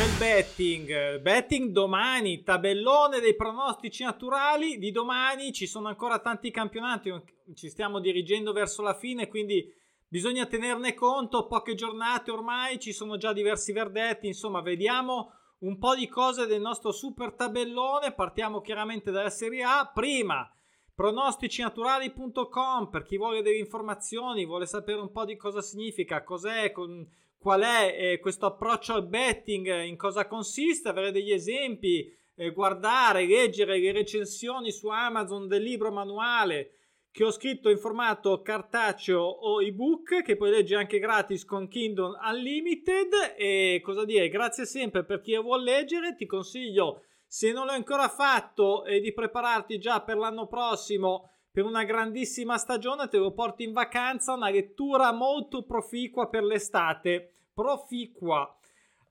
c'è il betting. Betting domani, tabellone dei pronostici naturali di domani. Ci sono ancora tanti campionati, ci stiamo dirigendo verso la fine, quindi bisogna tenerne conto. Poche giornate ormai, ci sono già diversi verdetti. Insomma, vediamo un po' di cose del nostro super tabellone. Partiamo chiaramente dalla Serie A. Prima pronosticinaturali.com per chi vuole delle informazioni, vuole sapere un po' di cosa significa, cos'è, con, qual è eh, questo approccio al betting, in cosa consiste, avere degli esempi, eh, guardare, leggere le recensioni su Amazon del libro manuale che ho scritto in formato cartaceo o ebook che puoi leggere anche gratis con Kindle Unlimited. E cosa dire, grazie sempre per chi vuole leggere, ti consiglio se non l'hai ancora fatto e di prepararti già per l'anno prossimo per una grandissima stagione, te lo porti in vacanza, una lettura molto proficua per l'estate. Proficua.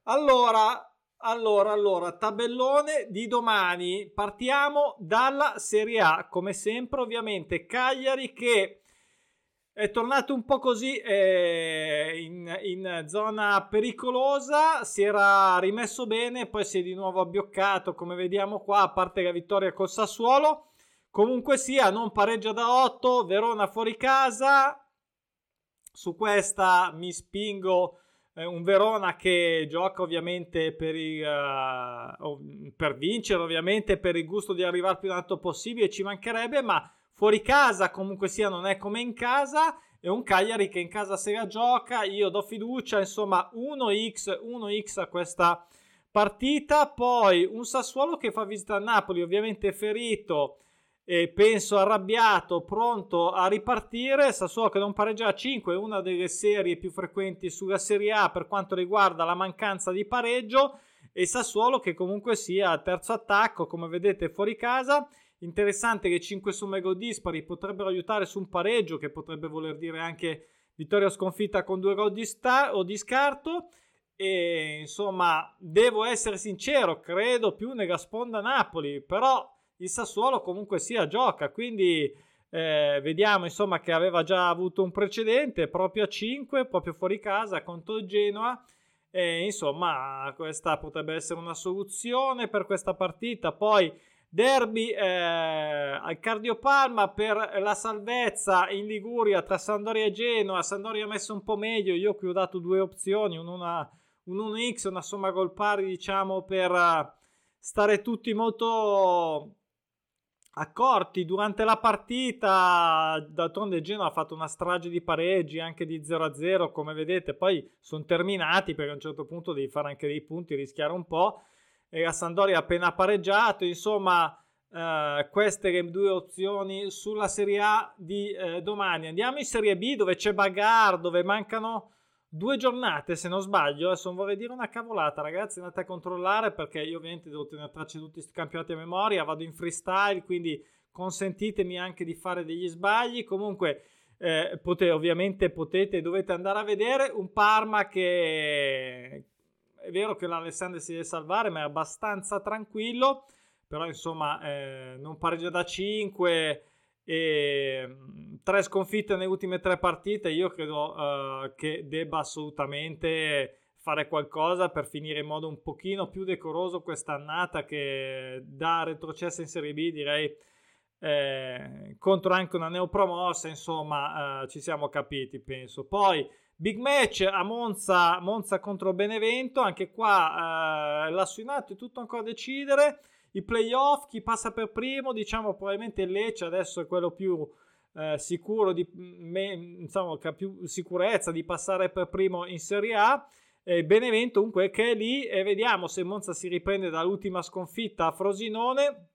Allora, allora, allora, tabellone di domani. Partiamo dalla Serie A, come sempre, ovviamente. Cagliari che è tornato un po' così eh, in, in, zona pericolosa, si era rimesso bene, poi si è di nuovo abbioccato, come vediamo qua, a parte la vittoria col Sassuolo. Comunque sia, non pareggia da 8, Verona fuori casa. Su questa mi spingo eh, un Verona che gioca ovviamente per, il, uh, per vincere, ovviamente per il gusto di arrivare più in alto possibile, ci mancherebbe, ma fuori casa comunque sia non è come in casa è un Cagliari che in casa se la gioca io do fiducia insomma 1x 1x a questa partita poi un Sassuolo che fa visita a Napoli ovviamente ferito penso arrabbiato pronto a ripartire. Sassuolo che non pareggia a 5 è una delle serie più frequenti sulla Serie A per quanto riguarda la mancanza di pareggio. E Sassuolo che comunque sia terzo attacco come vedete fuori casa. Interessante che 5 somme gol dispari potrebbero aiutare su un pareggio, che potrebbe voler dire anche vittoria sconfitta con due gol di sta- o di scarto. E insomma, devo essere sincero, credo più nella sponda Napoli, però il Sassuolo comunque sia gioca, quindi eh, vediamo insomma che aveva già avuto un precedente proprio a 5, proprio fuori casa contro il Genoa. E insomma, questa potrebbe essere una soluzione per questa partita. Poi Derby eh, al Cardiopalma per la salvezza in Liguria tra Sandoria e Genoa. Sandoria ha messo un po' meglio. Io qui ho dato due opzioni: una, un 1x, una somma gol pari, diciamo, per uh, stare tutti molto accorti durante la partita. D'altronde Genoa ha fatto una strage di pareggi anche di 0-0, come vedete. Poi sono terminati perché a un certo punto devi fare anche dei punti, rischiare un po' e la Sandoria ha appena pareggiato. Insomma, eh, queste due opzioni sulla Serie A di eh, domani. Andiamo in Serie B dove c'è Bagar, dove mancano due giornate se non sbaglio. Adesso non vorrei dire una cavolata, ragazzi. Andate a controllare perché io ovviamente devo tenere traccia di tutti questi campionati a memoria. Vado in freestyle, quindi consentitemi anche di fare degli sbagli. Comunque. Eh, potete, ovviamente potete dovete andare a vedere un Parma che, è vero che l'Alessandria si deve salvare, ma è abbastanza tranquillo. Però, insomma, eh, non pareggia da 5 e 3 mm, sconfitte nelle ultime 3 partite. Io credo uh, che debba assolutamente fare qualcosa per finire in modo un pochino più decoroso quest'annata che da retrocessa in Serie B direi eh, contro anche una neopromossa insomma eh, ci siamo capiti penso poi Big match a Monza, Monza contro Benevento, anche qua eh, lassù in alto è tutto ancora da decidere. I playoff, chi passa per primo, diciamo probabilmente il Lecce adesso è quello più eh, sicuro, di, me, insomma, che ha più sicurezza di passare per primo in Serie A. Eh, Benevento comunque che è lì e vediamo se Monza si riprende dall'ultima sconfitta a Frosinone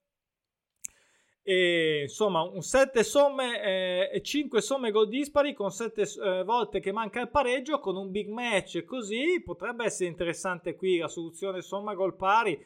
e, insomma, un 7 somme eh, e 5 somme gol dispari con 7 eh, volte che manca il pareggio con un big match così potrebbe essere interessante qui la soluzione somma gol pari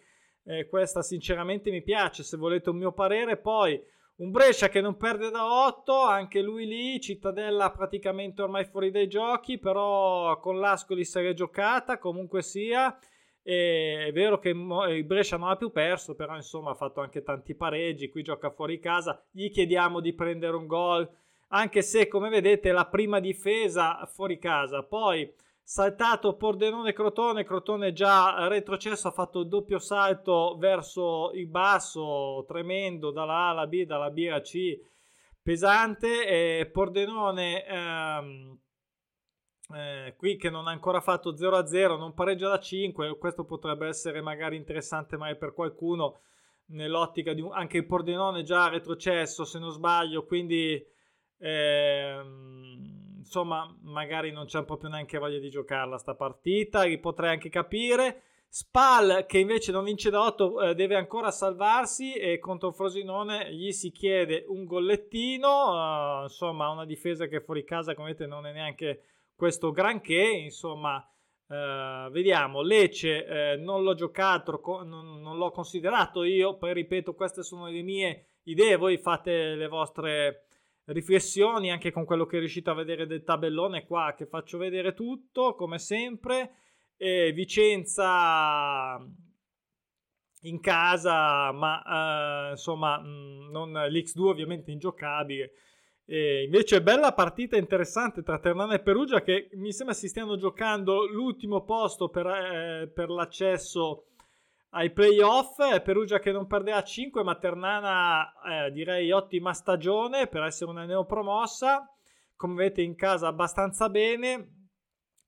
eh, questa sinceramente mi piace se volete un mio parere. Poi un Brescia che non perde da 8 anche lui lì Cittadella praticamente ormai fuori dai giochi però con l'Ascoli se l'è giocata comunque sia. E è vero che il Brescia non ha più perso, però insomma ha fatto anche tanti pareggi, qui gioca fuori casa, gli chiediamo di prendere un gol, anche se come vedete la prima difesa fuori casa, poi saltato Pordenone Crotone, Crotone già retrocesso, ha fatto il doppio salto verso il basso, tremendo, dalla A alla B, dalla B alla C, pesante, e Pordenone ehm, eh, qui che non ha ancora fatto 0-0, non pareggia da 5, questo potrebbe essere magari interessante mai per qualcuno nell'ottica di un, anche il Pordenone già retrocesso se non sbaglio, quindi... Ehm, insomma, magari non c'è proprio neanche voglia di giocarla sta partita, li potrei anche capire. Spal, che invece non vince da 8, eh, deve ancora salvarsi e contro Frosinone gli si chiede un gollettino, uh, insomma, una difesa che fuori casa, come vedete, non è neanche questo granché, insomma, uh, vediamo, Lecce eh, non l'ho giocato, non, non l'ho considerato io, poi ripeto, queste sono le mie idee, voi fate le vostre riflessioni anche con quello che riuscite a vedere del tabellone qua che faccio vedere tutto come sempre. E Vicenza in casa ma eh, insomma mh, non, l'X2 ovviamente ingiocabile. E invece bella partita interessante tra Ternana e Perugia che mi sembra si stiano giocando l'ultimo posto per, eh, per l'accesso ai playoff. Perugia che non perde a 5, ma Ternana eh, direi ottima stagione per essere una neopromossa. Come vedete in casa abbastanza bene.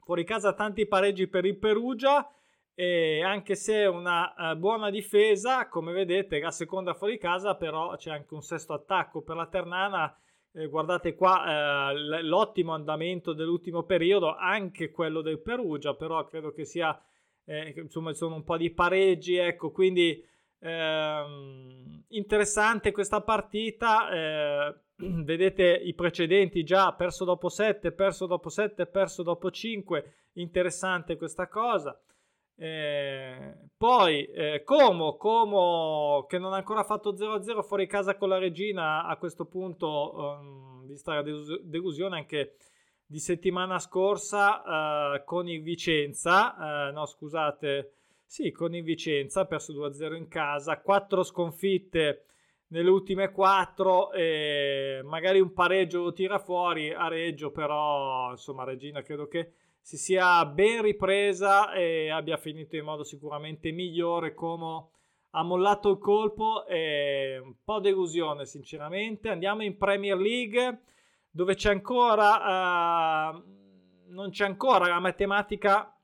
Fuori casa tanti pareggi per il Perugia. E anche se una uh, buona difesa, come vedete, la seconda fuori casa, però c'è anche un sesto attacco per la Ternana. Eh, guardate qua eh, l'ottimo andamento dell'ultimo periodo, anche quello del Perugia, però credo che sia eh, insomma sono un po' di pareggi, ecco, quindi ehm, interessante questa partita, eh, vedete i precedenti già, perso dopo 7, perso dopo 7, perso dopo 5, interessante questa cosa. Eh, poi eh, Como, Como che non ha ancora fatto 0-0 fuori casa con la regina a questo punto um, vista la delusione anche di settimana scorsa uh, con il Vicenza, uh, no scusate, sì, con il Vicenza, perso 2-0 in casa, 4 sconfitte nelle ultime 4 e magari un pareggio lo tira fuori a Reggio, però insomma Regina credo che si sia ben ripresa e abbia finito in modo sicuramente migliore come ha mollato il colpo e un po' delusione sinceramente. Andiamo in Premier League dove c'è ancora, uh, non c'è ancora la matematica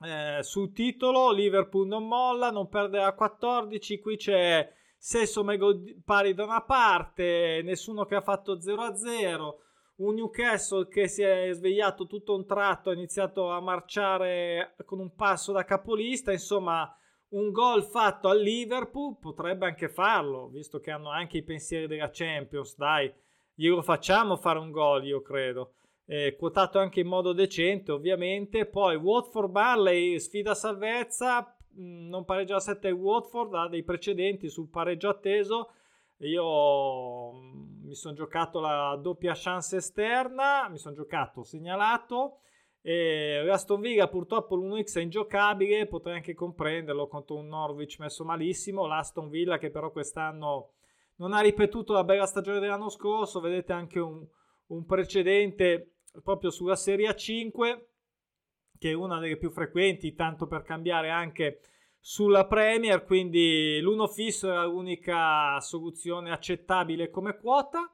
eh, sul titolo, Liverpool non molla, non perde a 14, qui c'è Sesso Mego pari da una parte, nessuno che ha fatto 0-0, un Newcastle che si è svegliato tutto un tratto, ha iniziato a marciare con un passo da capolista, insomma un gol fatto al Liverpool potrebbe anche farlo, visto che hanno anche i pensieri della Champions, dai glielo facciamo fare un gol, io credo. Eh, quotato anche in modo decente, ovviamente. Poi Watford Barley sfida salvezza, mm, non pareggia a 7 Watford, ha dei precedenti sul pareggio atteso. Io mm, mi sono giocato la doppia chance esterna, mi sono giocato segnalato. E Aston Villa purtroppo l'1x è ingiocabile, potrei anche comprenderlo contro un Norwich messo malissimo. L'Aston Villa che però quest'anno non ha ripetuto la bella stagione dell'anno scorso, vedete anche un, un precedente proprio sulla Serie A5, che è una delle più frequenti, tanto per cambiare anche sulla Premier, quindi l'uno fisso era l'unica soluzione accettabile come quota.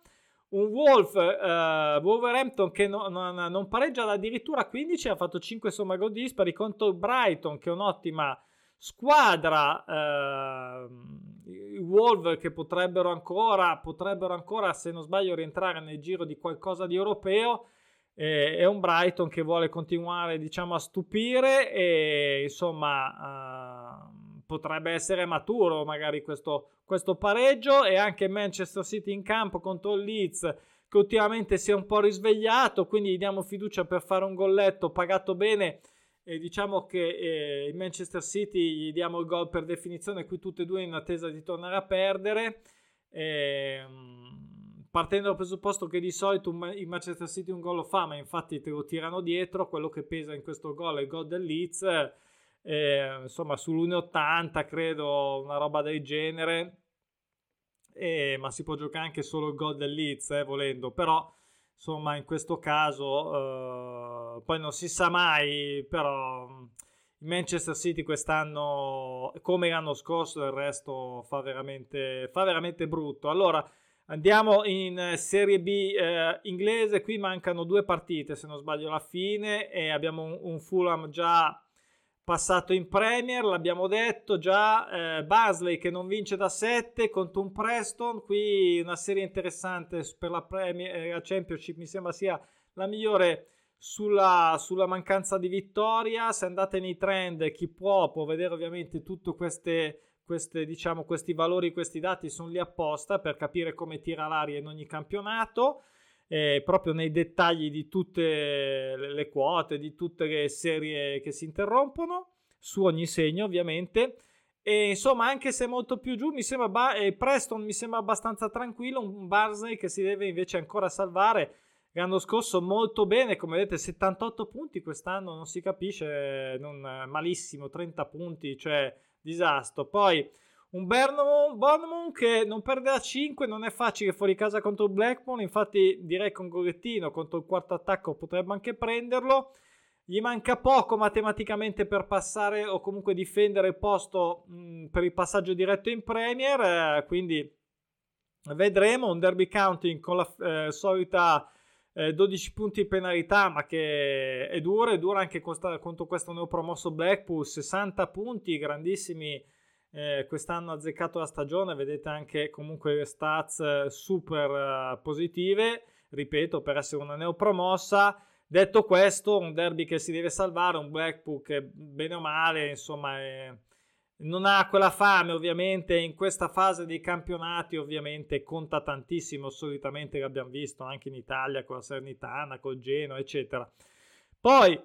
Un Wolf, uh, Wolverhampton che no, non, non pareggia addirittura 15, ha fatto 5 somma gol dispari contro Brighton, che è un'ottima squadra. Uh, i Wolves che potrebbero ancora, potrebbero ancora, se non sbaglio, rientrare nel giro di qualcosa di europeo. Eh, è un Brighton che vuole continuare, diciamo, a stupire e insomma uh, potrebbe essere maturo magari questo, questo pareggio e anche Manchester City in campo contro il Leeds che ultimamente si è un po' risvegliato, quindi gli diamo fiducia per fare un golletto pagato bene e diciamo che eh, in Manchester City gli diamo il gol per definizione, qui tutte e due in attesa di tornare a perdere. E, partendo dal presupposto che di solito in Manchester City un gol lo fa, ma infatti te lo tirano dietro, quello che pesa in questo gol è il gol del Leeds, eh, insomma sull'1,80 credo, una roba del genere, eh, ma si può giocare anche solo il gol del Leeds, eh, volendo, però insomma in questo caso eh, poi non si sa mai, però il Manchester City quest'anno, come l'anno scorso, del resto fa veramente, fa veramente brutto. Allora, andiamo in Serie B eh, inglese. Qui mancano due partite, se non sbaglio, alla fine. E abbiamo un, un Fulham già passato in Premier, l'abbiamo detto già. Eh, Basley che non vince da 7 contro un Preston. Qui una serie interessante per la, Premier, eh, la Championship, mi sembra sia la migliore sulla, sulla, mancanza di vittoria. Se andate nei trend, chi può può vedere ovviamente tutti diciamo, questi valori, questi dati sono lì apposta per capire come tira l'aria in ogni campionato. Eh, proprio nei dettagli di tutte le, quote, di tutte le serie che si interrompono, su ogni segno ovviamente. E insomma, anche se molto più giù, mi sembra ba- eh, Preston mi sembra abbastanza tranquillo. Un Barnsley che si deve invece ancora salvare L'anno scorso molto bene, come vedete 78 punti, quest'anno non si capisce, non, malissimo, 30 punti, cioè disastro. Poi un Bournemouth che non perde a 5, non è facile fuori casa contro il Blackburn, infatti direi che un golettino contro il quarto attacco potrebbe anche prenderlo. Gli manca poco matematicamente per passare o comunque difendere il posto mh, per il passaggio diretto in Premier, eh, quindi vedremo un derby counting con la eh, solita eh, 12 punti di penalità, ma che è dura, è dura anche contro questo neopromosso Blackpool, 60 punti, grandissimi, eh, quest'anno ha azzeccato la stagione, vedete anche comunque stats eh, super uh, positive, ripeto, per essere una neopromossa. Detto questo, un derby che si deve salvare, un Blackpool che bene o male, insomma, è non ha quella fame ovviamente. In questa fase dei campionati ovviamente conta tantissimo. Solitamente l'abbiamo visto anche in Italia con la Sernitana, col Genoa eccetera. Poi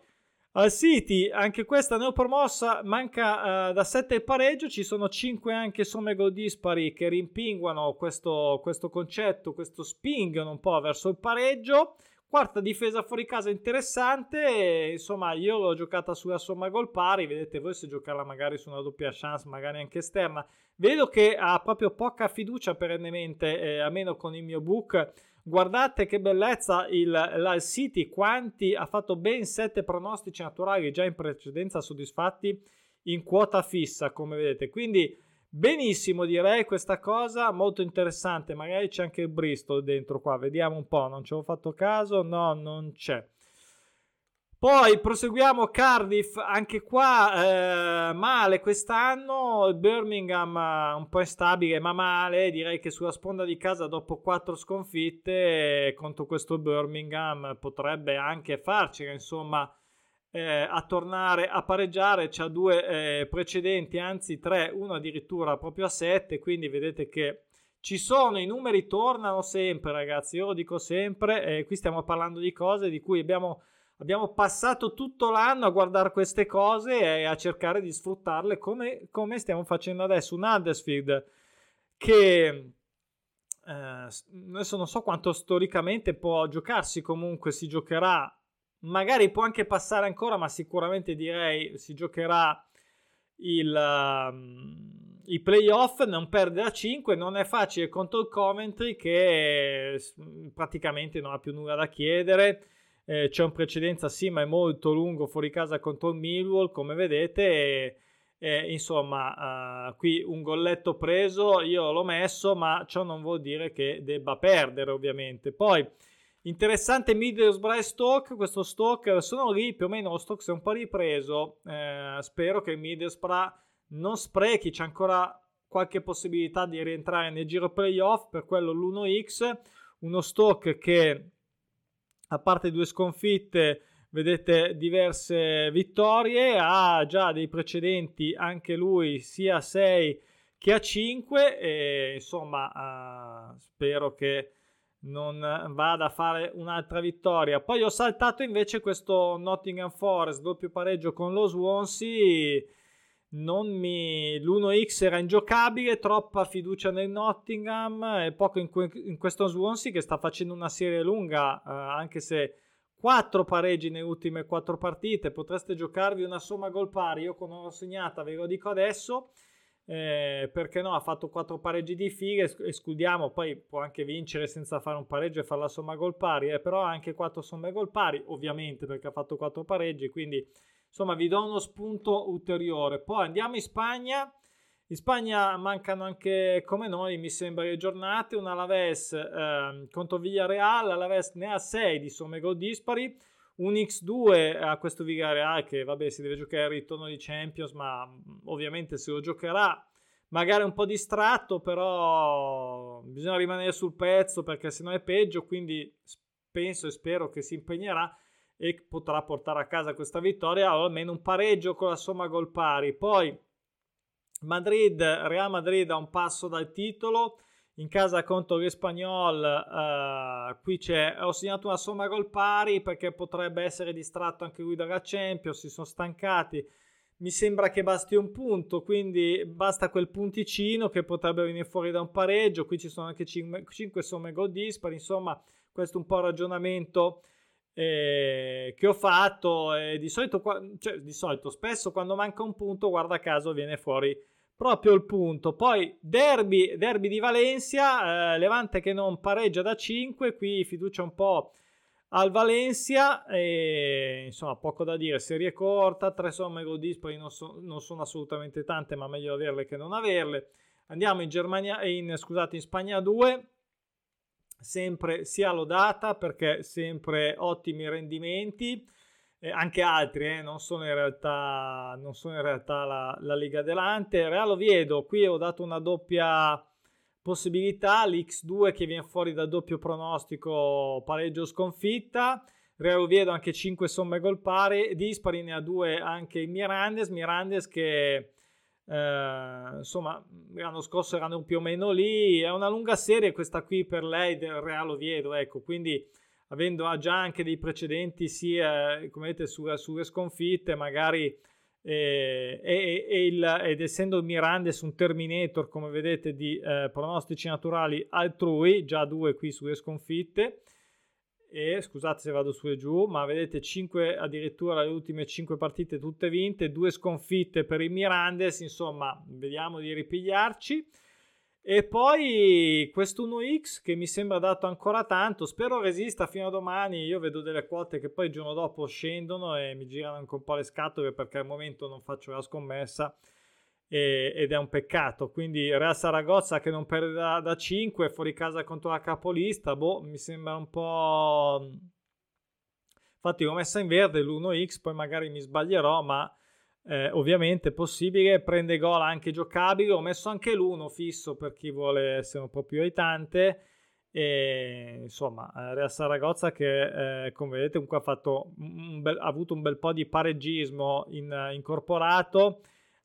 al City anche questa neopromossa manca uh, da 7 il pareggio ci sono 5 anche somme gol dispari che rimpinguano questo, questo concetto questo spingono un po' verso il pareggio Quarta difesa fuori casa interessante, insomma io l'ho giocata sulla somma gol pari, vedete voi se giocarla magari su una doppia chance, magari anche esterna. Vedo che ha proprio poca fiducia perennemente, eh, almeno con il mio book. Guardate che bellezza il, la City, quanti ha fatto ben 7 pronostici naturali già in precedenza soddisfatti in quota fissa, come vedete. Quindi Benissimo, direi questa cosa molto interessante. Magari c'è anche il Bristol dentro qua. Vediamo un po'. Non ci ho fatto caso. No, non c'è. Poi proseguiamo Cardiff, anche qua eh, male quest'anno, Birmingham eh, un po' instabile ma male, direi che sulla sponda di casa dopo quattro sconfitte eh, contro questo Birmingham potrebbe anche farcela, insomma eh, a tornare a pareggiare, c'ha due eh, precedenti, anzi tre, uno addirittura proprio a sette, quindi vedete che ci sono, i numeri tornano sempre ragazzi, io lo dico sempre, eh, qui stiamo parlando di cose di cui abbiamo, abbiamo passato tutto l'anno a guardare queste cose e a cercare di sfruttarle come, come stiamo facendo adesso, un Huddersfield che eh, adesso non so quanto storicamente può giocarsi, comunque si giocherà magari può anche passare ancora, ma sicuramente direi si giocherà il, uh, i playoff, non perde a 5, non è facile contro il Coventry che praticamente non ha più nulla da chiedere. Eh, c'è un precedenza sì, ma è molto lungo fuori casa contro il Millwall, come vedete. E, e, insomma, uh, qui un golletto preso, io l'ho messo, ma ciò non vuol dire che debba perdere, ovviamente. Poi Interessante Middlesbrough e Stoke, questo Stoke sono lì più o meno, lo Stoke si è un po' ripreso, eh, spero che Middlesbrough non sprechi, c'è ancora qualche possibilità di rientrare nel giro playoff, per quello l'1x, uno Stoke che a parte due sconfitte vedete diverse vittorie, ha già dei precedenti anche lui sia a 6 che a 5 e insomma uh, spero che non vada a fare un'altra vittoria. Poi ho saltato invece questo Nottingham Forest doppio pareggio con lo Swansea. Mi... L'1x era ingiocabile, troppa fiducia nel Nottingham e poco in, que... in questo Swansea che sta facendo una serie lunga, eh, anche se quattro pareggi nelle ultime quattro partite. Potreste giocarvi una somma gol pari. Io con l'ho segnata, ve lo dico adesso. eh, perché no, ha fatto quattro pareggi di fila, escludiamo, poi può anche vincere senza fare un pareggio e fare la somma gol pari, eh, però ha anche quattro somme gol pari, ovviamente perché ha fatto quattro pareggi, quindi insomma vi do uno spunto ulteriore. Poi andiamo in Spagna, in Spagna mancano anche come noi, mi sembra, le giornate, un Alaves eh, contro Villarreal, Alaves ne ha 6 di somme gol dispari, un X2 a questo Villarreal che vabbè si deve giocare il ritorno di Champions ma mm, ovviamente se lo giocherà magari un po' distratto però bisogna rimanere sul pezzo perché sennò è peggio. Quindi penso e spero che si impegnerà e potrà portare a casa questa vittoria o almeno un pareggio con la somma gol pari. Poi Madrid Real Madrid ha un passo dal titolo. In casa contro l'Espagnol, uh, qui c'è, ho segnato una somma gol pari perché potrebbe essere distratto anche lui dalla Champions, si sono stancati, mi sembra che basti un punto, quindi basta quel punticino che potrebbe venire fuori da un pareggio, qui ci sono anche 5, 5 somme gol dispari, insomma questo è un po' il ragionamento eh, che ho fatto, e di solito, cioè, di solito spesso quando manca un punto, guarda caso, viene fuori proprio il punto. Poi derby, derby di Valencia, eh, Levante che non pareggia da 5, qui fiducia un po' al Valencia e insomma poco da dire, serie corta, tre somme gol dispari non, so, non, sono assolutamente tante, ma meglio averle che non averle. Andiamo in Germania in scusate in Spagna 2. Sempre sia lodata perché sempre ottimi rendimenti eh, anche altri, eh, non sono in realtà, non sono in realtà la, la Liga Delante. Real Oviedo, qui ho dato una doppia possibilità, l'X2 che viene fuori dal doppio pronostico pareggio sconfitta. Real Oviedo anche 5 somme gol pari, dispari ne ha 2 anche Mirandes, Mirandes che eh, insomma l'anno scorso erano più o meno lì, è una lunga serie questa qui per lei del Real Oviedo, ecco, quindi avendo già anche dei precedenti sia come vedete sulle, sulle sconfitte magari eh, e, e il, ed essendo Mirandes un Terminator come vedete di eh, pronostici naturali altrui già due qui sulle sconfitte e scusate se vado su e giù ma vedete 5 addirittura le ultime 5 partite tutte vinte due sconfitte per il Mirandes insomma vediamo di ripigliarci e poi questo 1x che mi sembra dato ancora tanto, spero resista fino a domani. Io vedo delle quote che poi il giorno dopo scendono e mi girano anche un po' le scatole perché al momento non faccio la scommessa e, ed è un peccato. Quindi Real Saragozza che non perde da, da 5 fuori casa contro la capolista, boh, mi sembra un po'. Infatti l'ho messa in verde l'1x, poi magari mi sbaglierò, ma eh, ovviamente possibile, prende gol anche giocabile, ho messo anche l'uno fisso per chi vuole essere un po' più aiutante e insomma eh, Real Saragozza che eh, come vedete comunque ha, bel, ha avuto un bel po' di pareggismo in, incorporato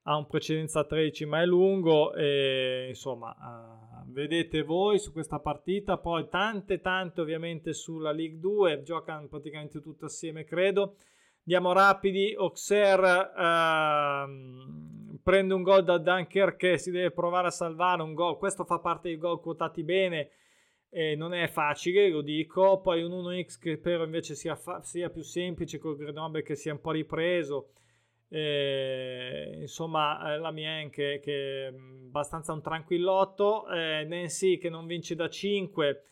ha un precedenza 13 ma è lungo e insomma uh, vedete voi su questa partita poi tante tante ovviamente sulla League 2 giocano praticamente tutte assieme credo Andiamo rapidi. Auxerre ehm, prende un gol da Dunker che si deve provare a salvare un gol. Questo fa parte dei gol quotati bene. E non è facile, lo dico. Poi un 1x che però invece sia, fa- sia più semplice con Grenoble che sia un po' ripreso. Eh, insomma, eh, la Mien che, che è abbastanza un tranquillotto. Eh, Nancy che non vince da 5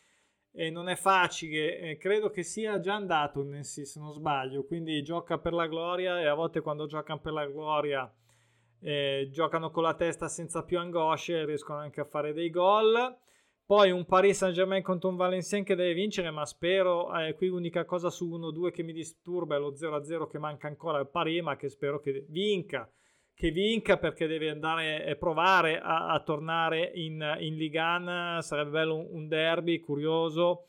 e non è facile, eh, credo che sia già andato Nancy se non sbaglio, quindi gioca per la gloria e a volte quando giocano per la gloria eh, giocano con la testa senza più angosce e riescono anche a fare dei gol. Poi un Paris Saint Germain contro un Valenciennes che deve vincere, ma spero, eh, qui l'unica cosa su 1-2 che mi disturba è lo 0-0 che manca ancora al Paris, ma che spero che vinca che vinca perché deve andare e provare a, a tornare in, in Ligan. Sarebbe bello un, un, derby curioso.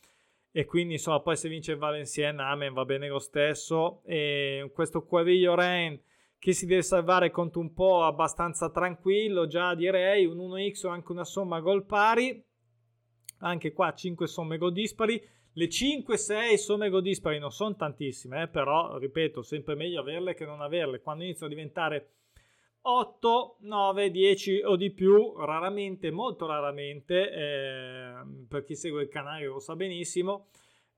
E quindi insomma, poi se vince Valenciennes, amen, va bene lo stesso. E questo Quaviglio Rain che si deve salvare contro un po' abbastanza tranquillo, già direi un 1x o anche una somma gol pari. Anche qua 5 somme gol dispari. Le 5-6 somme gol dispari non sono tantissime, eh, però ripeto, sempre meglio averle che non averle. Quando iniziano a diventare 8, 9, 10 o di più, raramente, molto raramente, eh, per chi segue il canale lo sa benissimo,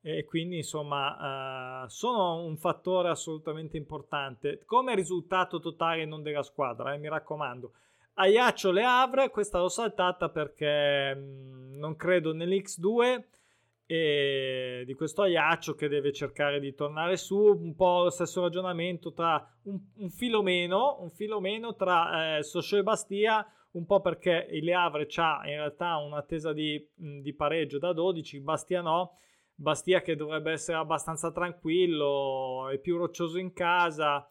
e quindi insomma eh, sono un fattore assolutamente importante come risultato totale non della squadra, eh, mi raccomando. Aiaccio Le Havre, questa l'ho saltata perché mh, mm, non credo nell'X2 e di questo Aiaccio che deve cercare di tornare su, un po' lo stesso ragionamento tra un, un filo meno, un filo meno tra eh, Socio e Bastia, un po' perché il Le Havre ha in realtà un'attesa di, mm, di pareggio da 12, Bastia no, Bastia che dovrebbe essere abbastanza tranquillo, è più roccioso in casa,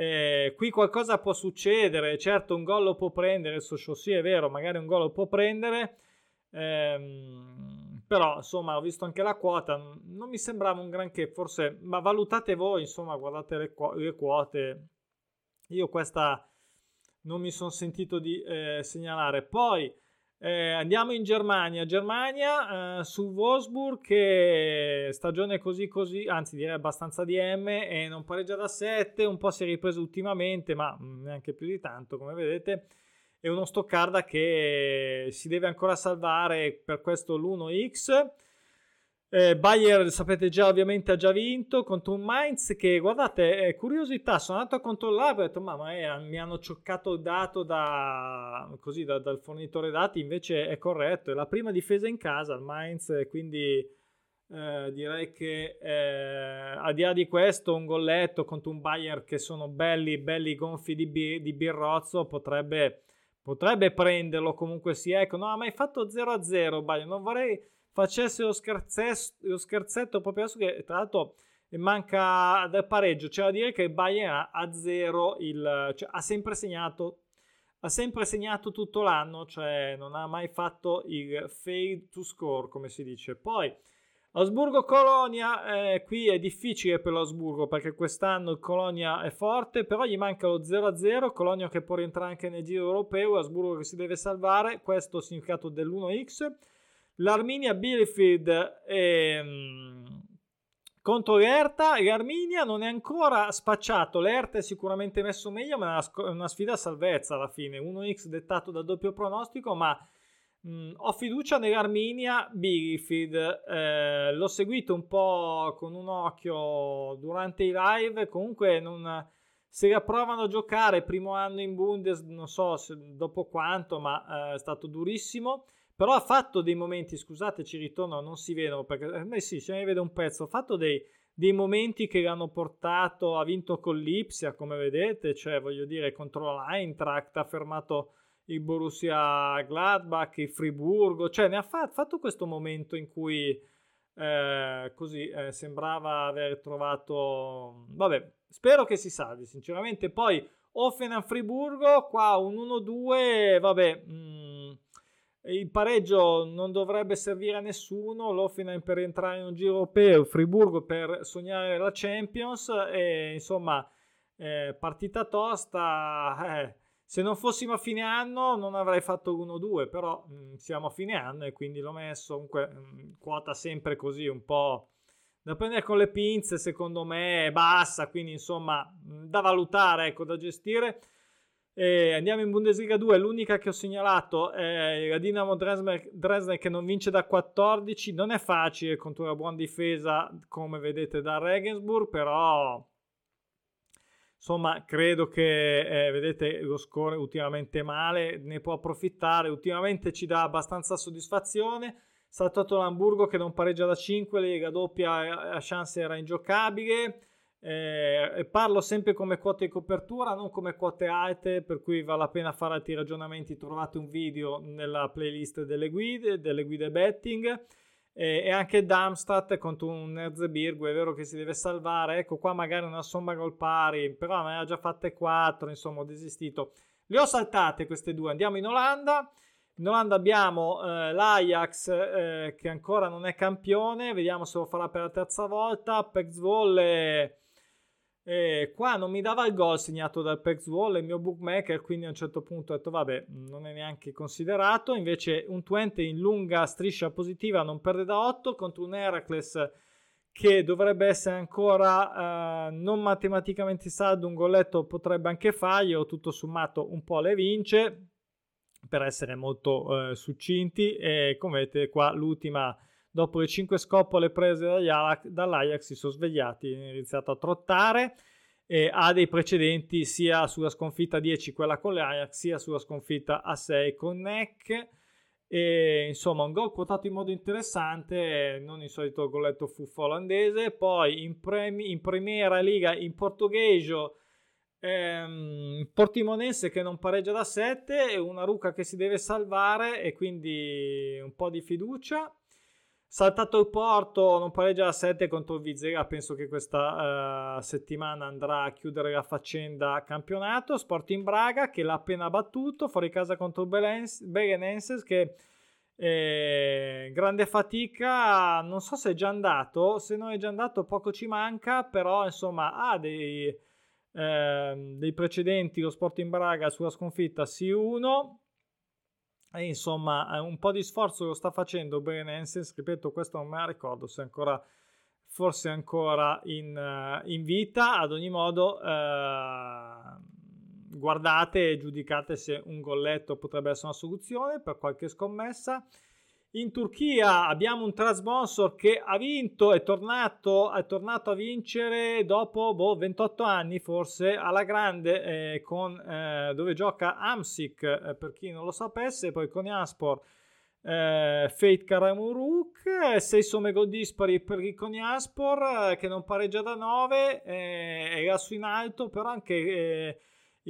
eh, qui qualcosa può succedere, certo un gol lo può prendere, il Socio sì è vero, magari un gol lo può prendere, ehm, però insomma ho visto anche la quota, non mi sembrava un granché, forse, ma valutate voi, insomma guardate le, le quote, io questa non mi sono sentito di eh, segnalare. Poi eh, andiamo in Germania. Germania eh, su Wolfsburg che stagione così così, anzi direi abbastanza di M e non pareggia da 7, un po' si è ripreso ultimamente, ma neanche più di tanto come vedete. È uno Stoccarda che si deve ancora salvare per questo l'1x eh, Bayer, sapete già, ovviamente ha già vinto contro un Mainz che, guardate, eh, curiosità, sono andato a controllare ho detto, ma eh, mi hanno cioccato il dato da, così, da, dal fornitore dati, invece è corretto, è la prima difesa in casa il Mainz, quindi eh, direi che eh, al di là di questo un golletto contro un Bayer che sono belli, belli gonfi di, bi- di birrozzo potrebbe, potrebbe prenderlo comunque sia, ecco, no, ha mai fatto 0-0 Bayer, non vorrei facesse lo, lo scherzetto proprio adesso che tra l'altro manca del pareggio c'è da dire che il Bayern a zero il, cioè, ha sempre segnato ha sempre segnato tutto l'anno cioè non ha mai fatto il fade to score come si dice. Poi Asburgo Colonia eh, qui è difficile per l'Asburgo perché quest'anno il Colonia è forte però gli manca lo 0-0 Colonia che può rientrare anche nel giro europeo Asburgo che si deve salvare questo significato dell'1x l'Arminia Bielefeld ehm, contro l'Erta. L'Arminia non è ancora spacciato. L'Erta è sicuramente messo meglio, ma è una, sfida a salvezza alla fine. 1x dettato dal doppio pronostico, ma mh, ho fiducia nell'Arminia Bielefeld. Eh, l'ho seguito un po' con un occhio durante i live. Comunque non se la provano a giocare primo anno in Bundes, non so se, dopo quanto, ma eh, è stato durissimo. Però ha fatto dei momenti, scusate, ci ritorno, non si vedono perché me sì, se ne vede un pezzo. Ha fatto dei, dei momenti che l'hanno portato, ha vinto con l'Ipsia, come vedete, cioè voglio dire contro l'Eintracht, ha fermato il Borussia Gladbach, il Friburgo, cioè ne ha fa- fatto questo momento in cui eh, così eh, sembrava aver trovato, vabbè, spero che si salvi sinceramente. Poi Offenham Friburgo, qua un 1-2, vabbè. Mh, mm, il pareggio non dovrebbe servire a nessuno, l'Offenheim per entrare in un giro europeo, Friburgo per sognare la Champions e insomma eh, partita tosta. Eh, se non fossimo a fine anno non avrei fatto 1-2, però mh, mm, siamo a fine anno e quindi l'ho messo comunque mh, mm, quota sempre così un po' da prendere con le pinze, secondo me è bassa, quindi insomma mh, da valutare, ecco, da gestire. E andiamo in Bundesliga 2, l'unica che ho segnalato è la Dinamo Dresden, che non vince da 14, non è facile contro una buona difesa come vedete da Regensburg, però insomma credo che eh, vedete lo score ultimamente male, ne può approfittare, ultimamente ci dà abbastanza soddisfazione, saltato l'Hamburgo che non pareggia da 5, la doppia la chance era ingiocabile, eh, parlo sempre come quote di copertura, non come quote alte, per cui vale la pena fare altri ragionamenti. Trovate un video nella playlist delle guide, delle guide betting. Eh, e anche Darmstadt contro un Erzebirgo è vero che si deve salvare. Ecco qua magari una somma gol pari, però ne ha già fatte 4, insomma ho desistito. Le ho saltate queste due. Andiamo in Olanda. In Olanda abbiamo eh, l'Ajax eh, che ancora non è campione, vediamo se lo farà per la terza volta. Pex Volle e qua non mi dava il gol segnato dal Pex Wall il mio bookmaker, quindi a un certo punto ho detto vabbè, non è neanche considerato. Invece un Twente in lunga striscia positiva non perde da 8 contro un Heracles che dovrebbe essere ancora uh, non matematicamente saldo, un golletto potrebbe anche farglielo, tutto sommato un po' le vince per essere molto uh, succinti e come vedete qua l'ultima dopo le 5 scoppole prese dall'Ajax si sono svegliati, hanno iniziato a trottare ha dei precedenti sia sulla sconfitta 10 quella con l'Ajax sia sulla sconfitta a 6 con NEC e, insomma un gol quotato in modo interessante non il solito golletto fuffo olandese. Poi in, premi, in Primera Liga in Portoghese ehm, Portimonense che non pareggia da 7 e una Ruca che si deve salvare e quindi un po' di fiducia Saltato il Porto, non pareggia a 7 contro il Vizera. Penso che questa uh, settimana andrà a chiudere la faccenda campionato. Sporting Braga che l'ha appena battuto fuori casa contro Belenenses che eh, grande fatica. Non so se è già andato. Se non è già andato, poco ci manca. Però insomma ha dei, eh, dei precedenti. Lo Sporting Braga sulla sconfitta C1 e insomma, un po' di sforzo lo sta facendo Berenenses, ripeto, questo non me la ricordo se ancora, forse ancora in, uh, in vita. Ad ogni modo, uh, guardate e giudicate se un golletto potrebbe essere una soluzione per qualche scommessa. In Turchia abbiamo un trasbonsor che ha vinto, è tornato, è tornato a vincere dopo boh, 28 anni forse alla grande eh, con, eh, dove gioca Amsik eh, per chi non lo sapesse, poi con Jaspor eh, Fate Karamuruk, 6 somme gol dispari per Iconiaspor eh, che non pareggia da 9, eh, era su in alto però anche eh,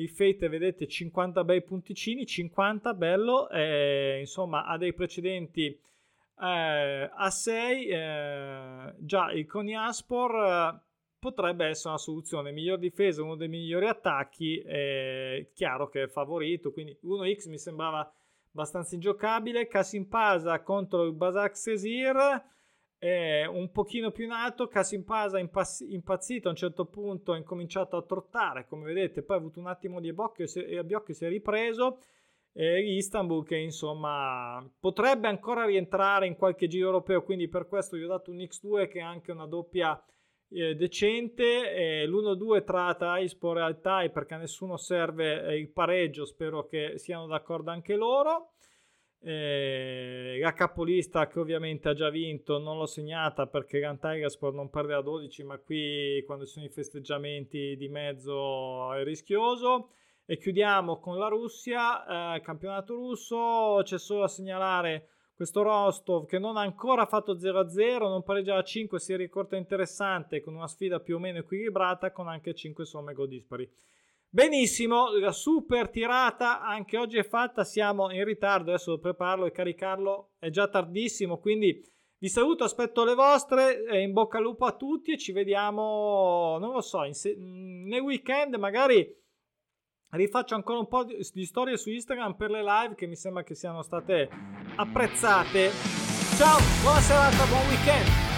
il Fate vedete 50 bei punticini 50 bello eh, insomma ha dei precedenti eh, a 6 eh, già il Coniaspor eh, potrebbe essere una soluzione miglior difesa uno dei migliori attacchi eh, chiaro che è favorito quindi 1x mi sembrava abbastanza ingiocabile. Casimpasa contro il Basak Sesir eh, un pochino più in alto, Casimpasa impass- impazzito a un certo punto ha incominciato a trottare, come vedete, poi ha avuto un attimo di abbocchio e abbiocchio si è ripreso. E Istanbul che insomma potrebbe ancora rientrare in qualche giro europeo, quindi per questo gli ho dato un X2 che è anche una doppia eh, decente. Eh, l'1-2 tra Taispor e Altai perché a nessuno serve eh, il pareggio, spero che siano d'accordo anche loro. Eh, la capolista che ovviamente ha già vinto non l'ho segnata perché Gran Tigersport non perde a 12 ma qui quando ci sono i festeggiamenti di mezzo è rischioso. E chiudiamo con la Russia eh, campionato russo. C'è solo a segnalare questo Rostov che non ha ancora fatto 0-0 non pareggia a 5 si è ricorta interessante con una sfida più o meno equilibrata con anche 5 somme gol dispari Benissimo, la super tirata anche oggi è fatta, siamo in ritardo, adesso prepararlo e caricarlo, è già tardissimo, quindi vi saluto, aspetto le vostre, in bocca al lupo a tutti e ci vediamo, non lo so, se- nel weekend magari rifaccio ancora un po' di storie su Instagram per le live che mi sembra che siano state apprezzate. Ciao, buona serata, buon weekend!